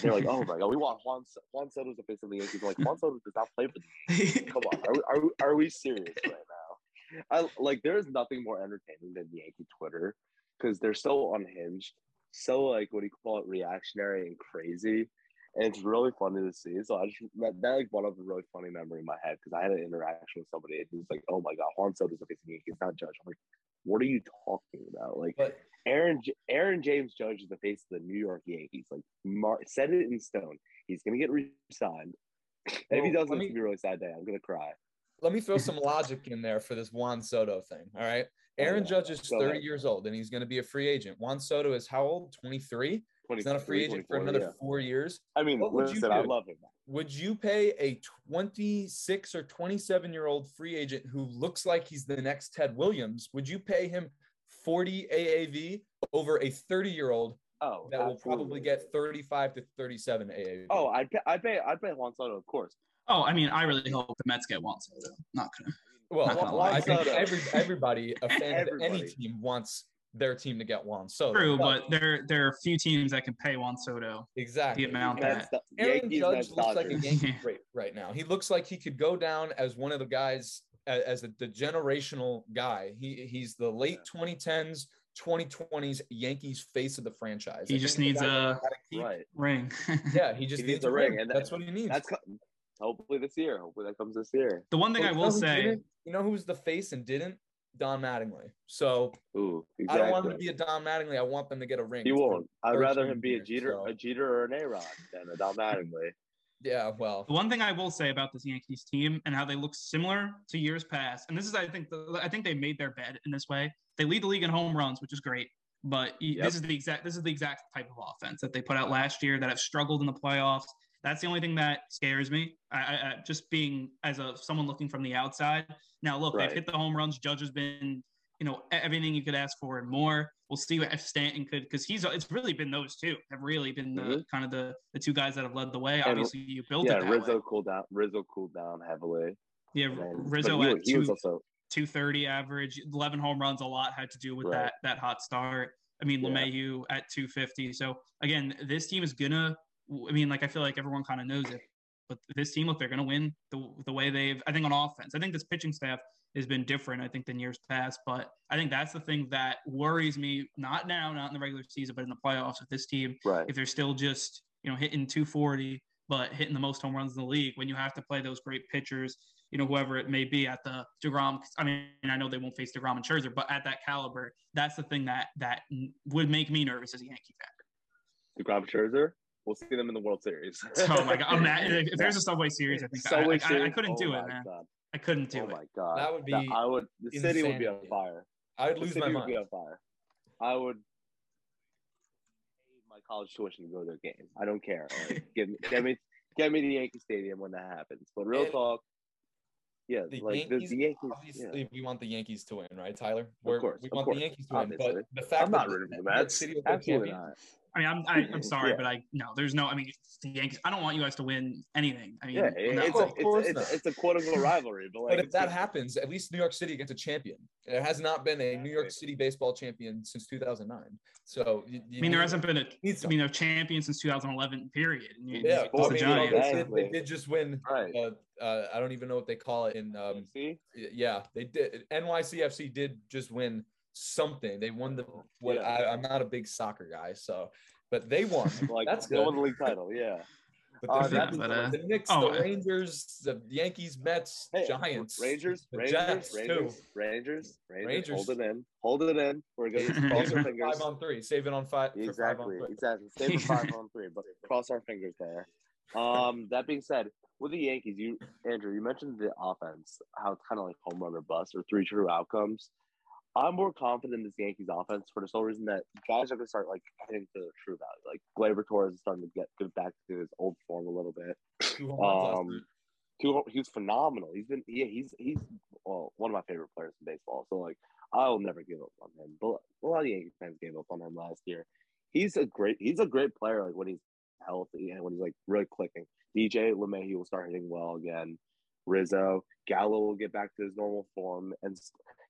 they're like, "Oh my god, we want Juan Juan Soto's the face of the Yankees." I'm like Juan Soto does not play for the Yankees. *laughs* Come on, are we, are we, are we serious right now? I like there is nothing more entertaining than Yankee Twitter because they're so unhinged, so like what do you call it, reactionary and crazy, and it's really funny to see. So I just that, that like brought up a really funny memory in my head because I had an interaction with somebody and he's like, "Oh my god, Juan Soto's the face of the Yankees, not Judge." I'm like, "What are you talking about?" Like But Aaron Aaron James Judge is the face of the New York Yankees. Like Mar- set it in stone. He's gonna get re-signed. *sniffs* And if he doesn't, let it's gonna be a really sad day. I'm gonna cry. let me throw *laughs* some logic in there for this Juan Soto thing. All right. Oh, Aaron yeah. Judge is Go 30 ahead. years old and he's going to be a free agent. Juan Soto is how old? 23? He's not a free agent for another yeah. four years. I mean, What would you listen, I love him. Would you pay a 26 or 27 year old free agent who looks like he's the next Ted Williams? Would you pay him 40 AAV over a 30 year old Oh, that will probably get 35 to 37 AAV? Oh, I'd pay, I'd pay, I'd pay Juan Soto, of course. Oh, I mean, I really hope the Mets get Juan Soto. Not gonna. well, not gonna well, I think every, everybody, a fan of *laughs* any team, wants their team to get Juan Soto. True, but there there are a few teams that can pay Juan Soto exactly. the amount Mets, that. the Aaron Yankees, Judge Mets, looks like a Yankee great *laughs* right now. He looks like he could go down as one of the guys a- as a, the generational guy. He he's the late 2010s, 2020s Yankees face of the franchise. He I just needs a- that gotta keep- Right. ring. *laughs* Yeah, he just He needs, needs a a ring. ring, and That's that- what he needs. That's hopefully this year. Hopefully that comes this year. the one thing Well, I will say, you know who's the face and didn't? Don Mattingly. So Ooh, I don't want him to be a Don Mattingly. I want them to get a ring. He won't. I'd rather him be a years, Jeter, so- a Jeter or an A Rod than a Don Mattingly. *laughs* Yeah, well, The one thing I will say about this Yankees team and how they look similar to years past, and this is, I think, the, I think they made their bed in this way. They lead the league in home runs, which is great. But Yep. this is the exact this is the exact type of offense that they put out last year that have struggled in the playoffs. That's the only thing that scares me. I, I, I just being as a someone looking from the outside. Now, look, Right. they've hit the home runs. Judge has been, you know, everything you could ask for and more. We'll see what if Stanton could, because he's it's really been those two have really been the Mhm. kind of the the two guys that have led the way. And- Obviously, you built yeah, it that Rizzo way. cooled down. Rizzo cooled down heavily. Yeah, then- Rizzo he, at he two, also 230 average, 11 home runs. A lot had to do with Right. that that hot start. I mean, Yeah. LeMahieu at 250. So again, this team is gonna. I mean, like I feel like everyone kind of knows it, but this team, look, they're gonna win the the way they've. I think on offense, I think this pitching staff has been different. I think than years past, but I think that's the thing that worries me. Not now, not in the regular season, but in the playoffs. with this team right. if they're still just you know hitting 240 but hitting the most home runs in the league when you have to play those great pitchers you know whoever it may be at the Degrom I mean I know they won't face Degrom and Scherzer but at that caliber that's the thing that that would make me nervous as a Yankee fan DeGrom Scherzer. We'll see them in the World Series. oh my god I'm not, *laughs* if there's a Subway Series I think I, Subway I, I, I Series? couldn't Oh do it man God. I couldn't do oh it. Oh my god, That would be I would. The city would be on fire. I would The lose city my would be on fire. I would pay my college tuition to go to a game. I don't care. Like, *laughs* give me, get me, get me to Yankee Stadium when that happens. But real And talk, yeah, The like Yankees, the, the Yankees. obviously, Yeah. we want the Yankees to win, right, Tyler? We're, course, we of want course, the Yankees to win. obviously. But the fact I'm not that rooting for the that Mets. City will Absolutely not. I mean I'm I, I'm sorry Yeah. but I no there's no I mean the Yankees I don't want you guys to win anything I mean Yeah, it's, Well, a, of it's, not. it's, it's a quote unquote rivalry, but like But if that just- happens, at least New York City gets a champion. There has not been a New York Exactly. City baseball champion since 2009. So you, you I mean there hasn't been a need I mean a champion since 2011 period you- Yeah, it's well, the mean, Giants. they, did, Exactly. they did just win. right. Uh, uh, I don't even know what they call it in. Um, see, yeah, they did. NYCFC did just win something. They won the. What Yeah. I, I'm not a big soccer guy, so but they won. *laughs* like That's good. won the league title. Yeah, *laughs* But Uh, the, that- Knicks- but, uh, the Knicks, oh, the Rangers, the Yankees, Mets, Hey, Giants, Rangers, Rangers, Jets, Rangers, too. Rangers, Rangers, Rangers. Hold it in, hold it in. We're gonna *laughs* cross our fingers. five on three. Save it on five. for five on Exactly, exactly. Save for five on three, but cross our fingers there. Um, that being said, with the Yankees, you Andrew, you mentioned the offense, how it's kind of like home run or bust or three true outcomes. I'm more confident in this Yankees offense for the sole reason that guys are gonna start like hitting to the true value. Like Gleyber Torres is starting to get get back to his old form a little bit. Two home runs last Um, two, he was phenomenal. He's been yeah, he's he's well one of my favorite players in baseball. So like I'll never give up on him. But a lot of Yankees fans gave up on him last year. He's a great he's a great player like when he's healthy and when he's like really clicking. DJ LeMahieu will start hitting well again. Rizzo, Gallo will get back to his normal form and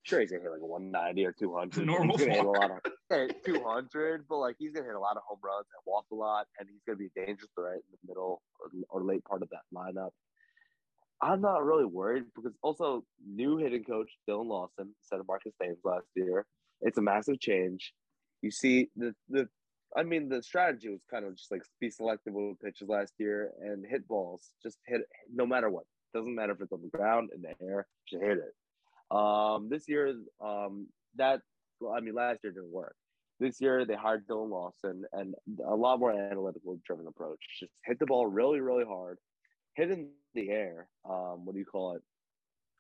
sure he's gonna hit like a 190 or 200. *laughs* Normal he's gonna hit a lot of *laughs* hey, 200, but like he's gonna hit a lot of home runs and walk a lot, and he's gonna be a dangerous threat in the middle or, or late part of that lineup. I'm not really worried because also new hitting coach Dillon Lawson instead of Marcus Thames last year. It's a massive change. You see the the I mean the strategy was kind of just like be selective with pitches last year and hit balls. Just hit no matter what. Doesn't matter if it's on the ground, in the air, just hit it. Um this year um that well, I mean last year didn't work. This year they hired Dillon Lawson and a lot more analytical driven approach. Just hit the ball really, really hard hit in the air. Um, what do you call it?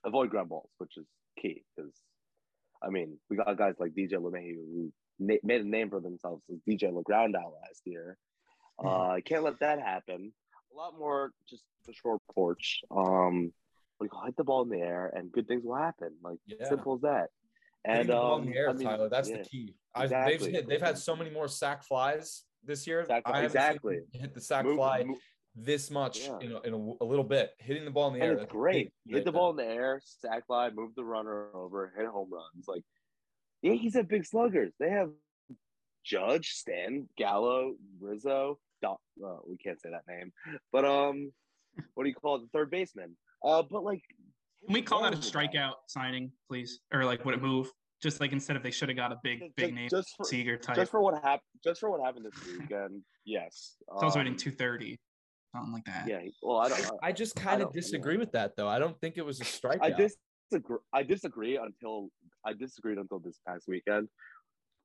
Avoid ground balls, which is key because, I mean, we got guys like DJ LeMahieu who na- made a name for themselves as DJ LeGround out last year. Uh, can't let that happen. A lot more just the short porch. Um, what do you call it? hit the ball in the air and good things will happen. Like Yeah. simple as that. Hitting And the ball um, in the air, I mean, Tyler. That's yeah, the key. I, they've exactly. hit, they've had so many more sac flies this year. Sac I exactly. hit the sac move- fly move- this much Yeah. in, a, in a, a little bit. Hitting the ball in the air. It's great. Hit right the now. ball in the air, sac fly, move the runner over, hit home runs. Like Yankees have big sluggers. They have Judge, Stan, Gallo, Rizzo. Doc, uh, we can't say that name, but um, what do you call it? The third baseman. Uh, but like, Can we call that a Wrong that. strikeout signing, please? Or like would it move? Just like instead of they should have got a big, Just- big name just for- Seager type. just for what happened, just for what happened this weekend. yes, it's also hitting Um, 230, something like that. Yeah, well, I don't. I just kind of don't- yeah. disagree with that, though. I don't think it was a strikeout. I disagree. I disagree until I disagreed until this past weekend.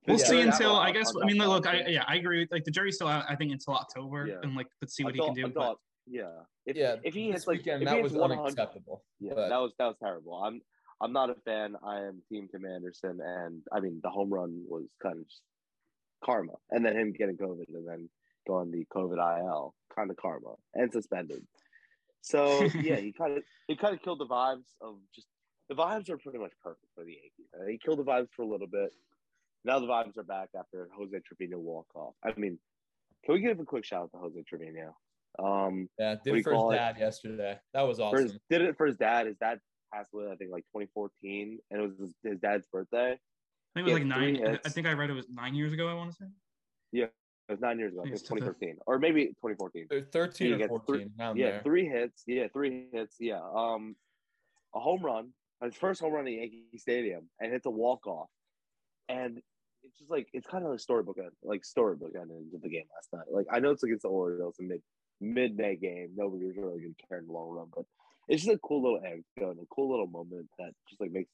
We'll Yeah. see until I guess. I mean, look, I yeah, I agree. With, Like the jury's still out. I think until October, Yeah. and like let's see what Until- he can do. until- But yeah. If, Yeah, if he hits like weekend, that was hits 100 unacceptable. Yeah, but- that was that was terrible. I'm I'm not a fan. I am Team Tim Anderson, and I mean the home run was kind of just karma, and then him getting COVID, and then going the COVID IL, kind of karma, and suspended. So *laughs* yeah, he kind of he kind of killed the vibes of just the vibes are pretty much perfect for the Yankees. Uh, He killed the vibes for a little bit. Now the vibes are back after Jose Trevino walk off. I mean, can we give a quick shout out to Jose Trevino? Um, Yeah, did it for his call it? dad yesterday. That was for his, awesome. did it for his dad. His dad passed away, I think, like 2014, and it was his, his dad's birthday. I think it was he like nine. I- I think I read it was nine years ago. I want to say. Yeah, it was nine years ago. I think Yes, it's 2013, or maybe 2014. 13 or 14 three- Yeah, there. three hits. Yeah, three hits. Yeah, um, a home run. His first home run in Yankee Stadium, and hits a walk off, and it's just like it's kind of a storybook, end- like storybook ending of the game last night. Like I know it's against the Orioles, and mid mid May game. Nobody was really going to care in the long run, but it's just a cool little anecdote, and a cool little moment that just like makes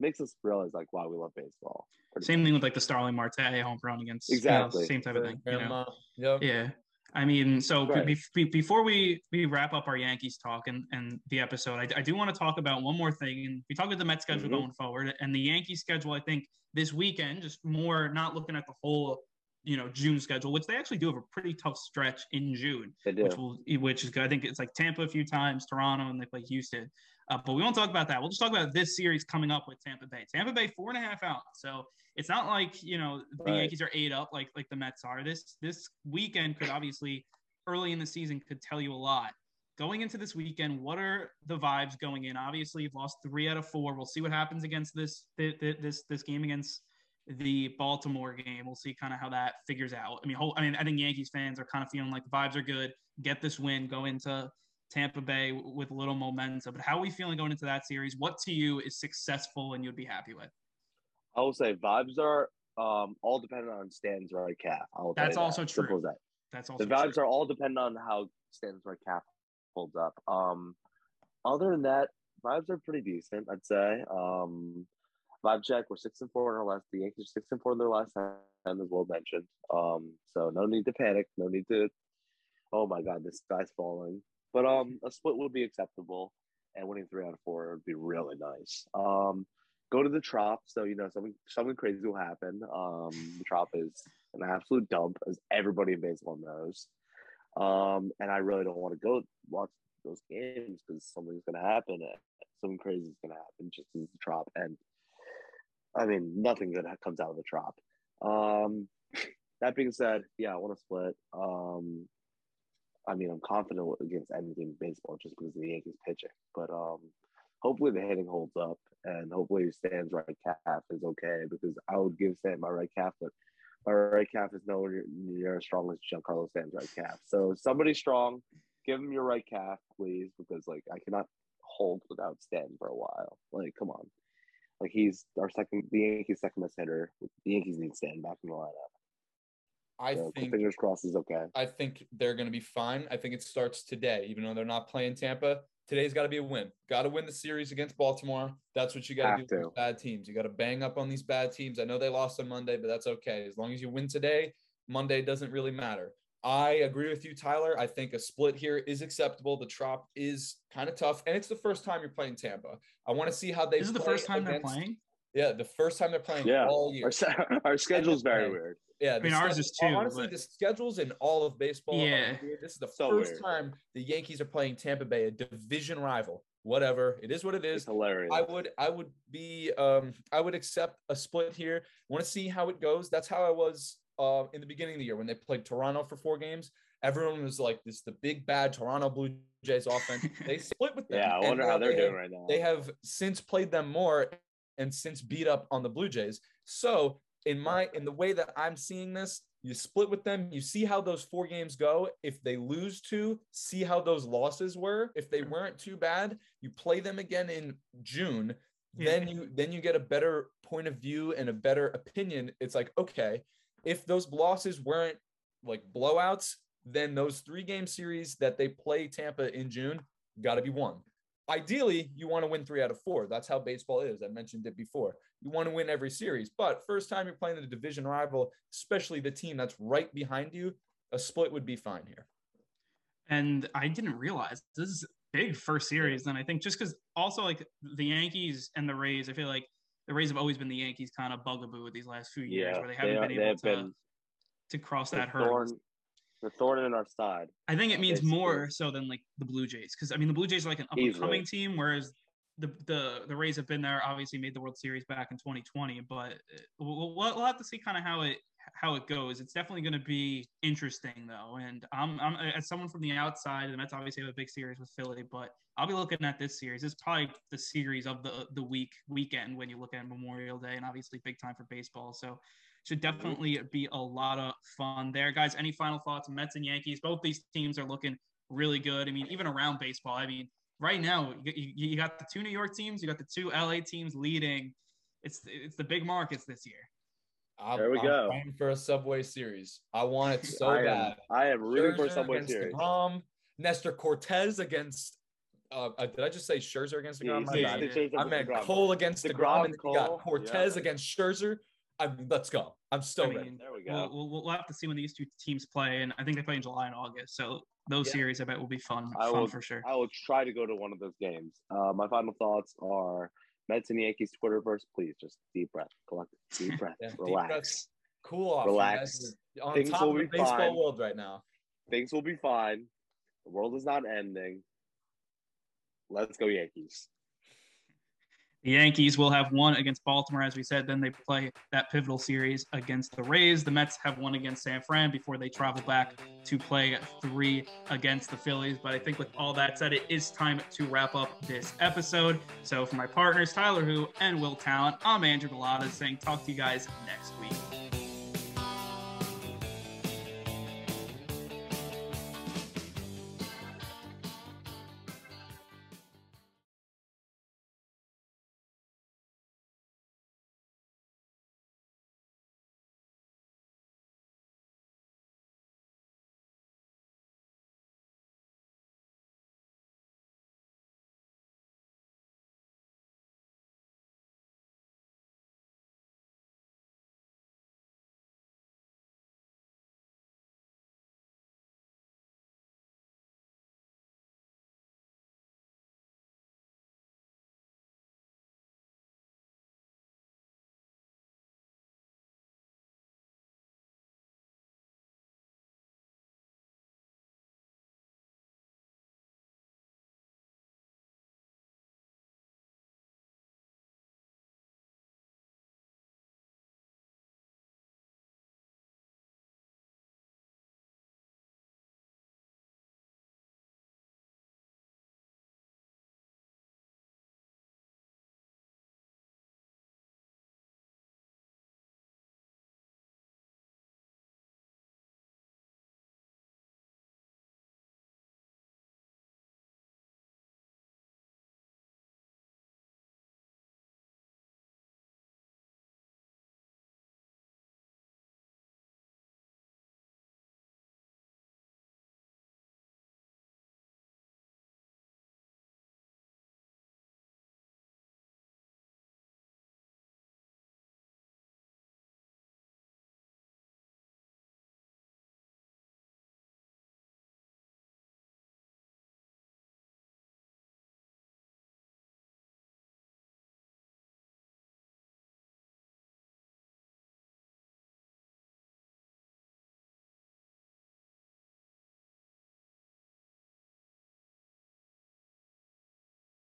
makes us realize like why we love baseball. Same much. thing with like the Starling Marte home run against. you know, Exactly. same type of thing. You know? Yep. Yeah. I mean, so Right. be, be, before we, we wrap up our Yankees talk and, and the episode, I, I do want to talk about one more thing. And we talk about the Mets schedule Mhm. going forward and the Yankee schedule. I think this weekend, just more not looking at the whole, you know, June schedule, which they actually do have a pretty tough stretch in June, They do. which will which is good. I think it's like Tampa a few times, Toronto, and they play Houston. Uh, but we won't talk about that. We'll just talk about this series coming up with Tampa Bay. Tampa Bay four and a half out. So it's not like you know the Right. Yankees are eight up like like the Mets are. This this weekend could obviously early in the season could tell you a lot. Going into this weekend, what are the vibes going in? Obviously, you've lost three out of four. We'll see what happens against this thi- thi- this this game against the Baltimore game. We'll see kind of how that figures out. I mean, whole, I mean, I think Yankees fans are kind of feeling like the vibes are good. Get this win, go into Tampa Bay with a little momentum. But how are we feeling going into that series? What to you is successful and you'd be happy with? I will say vibes are um, all dependent on Stan's right calf. That's you that. also Simple true. as that. That's also The vibes true. are all dependent on how Stan's right calf holds up. Um, other than that, vibes are pretty decent, I'd say. Um, vibe check, we're six and four in our last. The Yankees are six and four in their last ten, as well mentioned. Um, so no need to panic. No need to. Oh my God, this guy's falling. But um, a split would be acceptable, and winning three out of four would be really nice. Um, go to the Trop. So you know something something crazy will happen. Um, the Trop is an absolute dump, as everybody in baseball knows. Um, and I really don't want to go watch those games because something's going to happen. Something crazy is going to happen just as the Trop. And I mean, nothing good comes out of the Trop. Um, that being said, yeah, I want to split. Um, I mean, I'm confident against anything in baseball just because of the Yankees pitching. But um, hopefully the hitting holds up and hopefully Stan's right calf is okay because I would give Stan my right calf, but my right calf is nowhere near as strong as Giancarlo Stan's right calf. So somebody strong, give him your right calf, please, because like I cannot hold without Stan for a while. Like, come on. Like he's our second the Yankees second best hitter. The Yankees need Stan back in the lineup. I So think fingers crossed is okay. I think they're going to be fine. I think it starts today, even though they're not playing Tampa. Today's got to be a win. Got to win the series against Baltimore. That's what you got to do with bad teams. You got to bang up on these bad teams. I know they lost on Monday, but that's okay. As long as you win today, Monday doesn't really matter. I agree with you, Tyler. I think a split here is acceptable. The Trop is kind of tough, and it's the first time you're playing Tampa. I want to see how they. This is the first time they're playing. Yeah, the first time they're playing Yeah. all year. Our, se- *laughs* our schedule's very Okay. weird. Yeah, I mean, the ours sched- is too, Honestly, but- the schedules in all of baseball. are Yeah. weird. This is the So first weird. time the Yankees are playing Tampa Bay, a division rival. Whatever, it is what it It's hilarious. I would, I would be, um, I would accept a split here. Want to see how it goes. That's how I was uh, in the beginning of the year when they played Toronto for four games. Everyone was like, "This is the big bad Toronto Blue Jays offense." they *laughs* split with them. yeah, I wonder how they're they doing right now. they have since played them more and since beat up on the Blue Jays. So in my in the way that I'm seeing this, you split with them, you see how those four games go. If they lose two, see how those losses were. If they weren't too bad, you play them again in June. Yeah. Then you then you get a better point of view and a better opinion. It's like, okay, if those losses weren't like blowouts, then those three game series that they play Tampa in June got to be won. ideally you want to win three out of four. That's how baseball is. I mentioned it before. You want to win every series, but first time you're playing the division rival, especially the team that's right behind you, a split would be fine here. And I didn't realize this is big first series. And I think just because also like the Yankees and the Rays, I feel like the Rays have always been the Yankees kind of bugaboo with these last few years Yeah, where they haven't they been able to, been to cross that hurdle. thorn, the thorn in our side. I think it means basically. more so than like the Blue Jays because I mean the Blue Jays are like an up and coming team, whereas the, the the Rays have been there. Obviously, made the World Series back in 2020, but uh, we'll we'll have to see kind of how it how it goes. It's definitely going to be interesting though, and I'm I'm as someone from the outside, and that's obviously have a big series with Philly, but I'll be looking at this series. It's probably the series of the the week weekend when you look at Memorial Day, and obviously big time for baseball. So should definitely be a lot of fun there, guys. Any final thoughts? Mets and Yankees, both these teams are looking really good. I mean, even around baseball, I mean, right now you, you, you got the two New York teams, you got the two LA teams leading. It's it's the big markets this year. I'm, There we I'm go. fighting for a Subway series. I want it so I am, bad. I am rooting for Scherzer Subway against Series. DeGrom, Nestor Cortes against. Uh, uh, did I just say Scherzer against Yeah, DeGrom? you My yeah, bad. you said I meant DeGrom. Cole against DeGrom, DeGrom, and then you got Cortes yeah. against Scherzer. I'm, let's go. I'm still I ready. mean, There we we'll, go. we'll, we'll have to see when these two teams play, and I think they play in July and August. So those Yeah. series, I bet, will be fun, I fun will- for sure. I will try to go to one of those games. Uh, my final thoughts are Mets and Yankees Twitterverse. Please just deep breath, collect deep *laughs* breath, Yeah, deep relax. breaths. Cool off. Relax. On Things top will of the be baseball fine. world right now. Things will be fine. The world is not ending. Let's go Yankees. The Yankees will have one against Baltimore, as we said. Then they play that pivotal series against the Rays. The Mets have one against San Fran before they travel back to play three against the Phillies. But I think with all that said, it is time to wrap up this episode. So for my partners, Tyler Who and Will Talent, I'm Andrew Bellotta saying talk to you guys next week.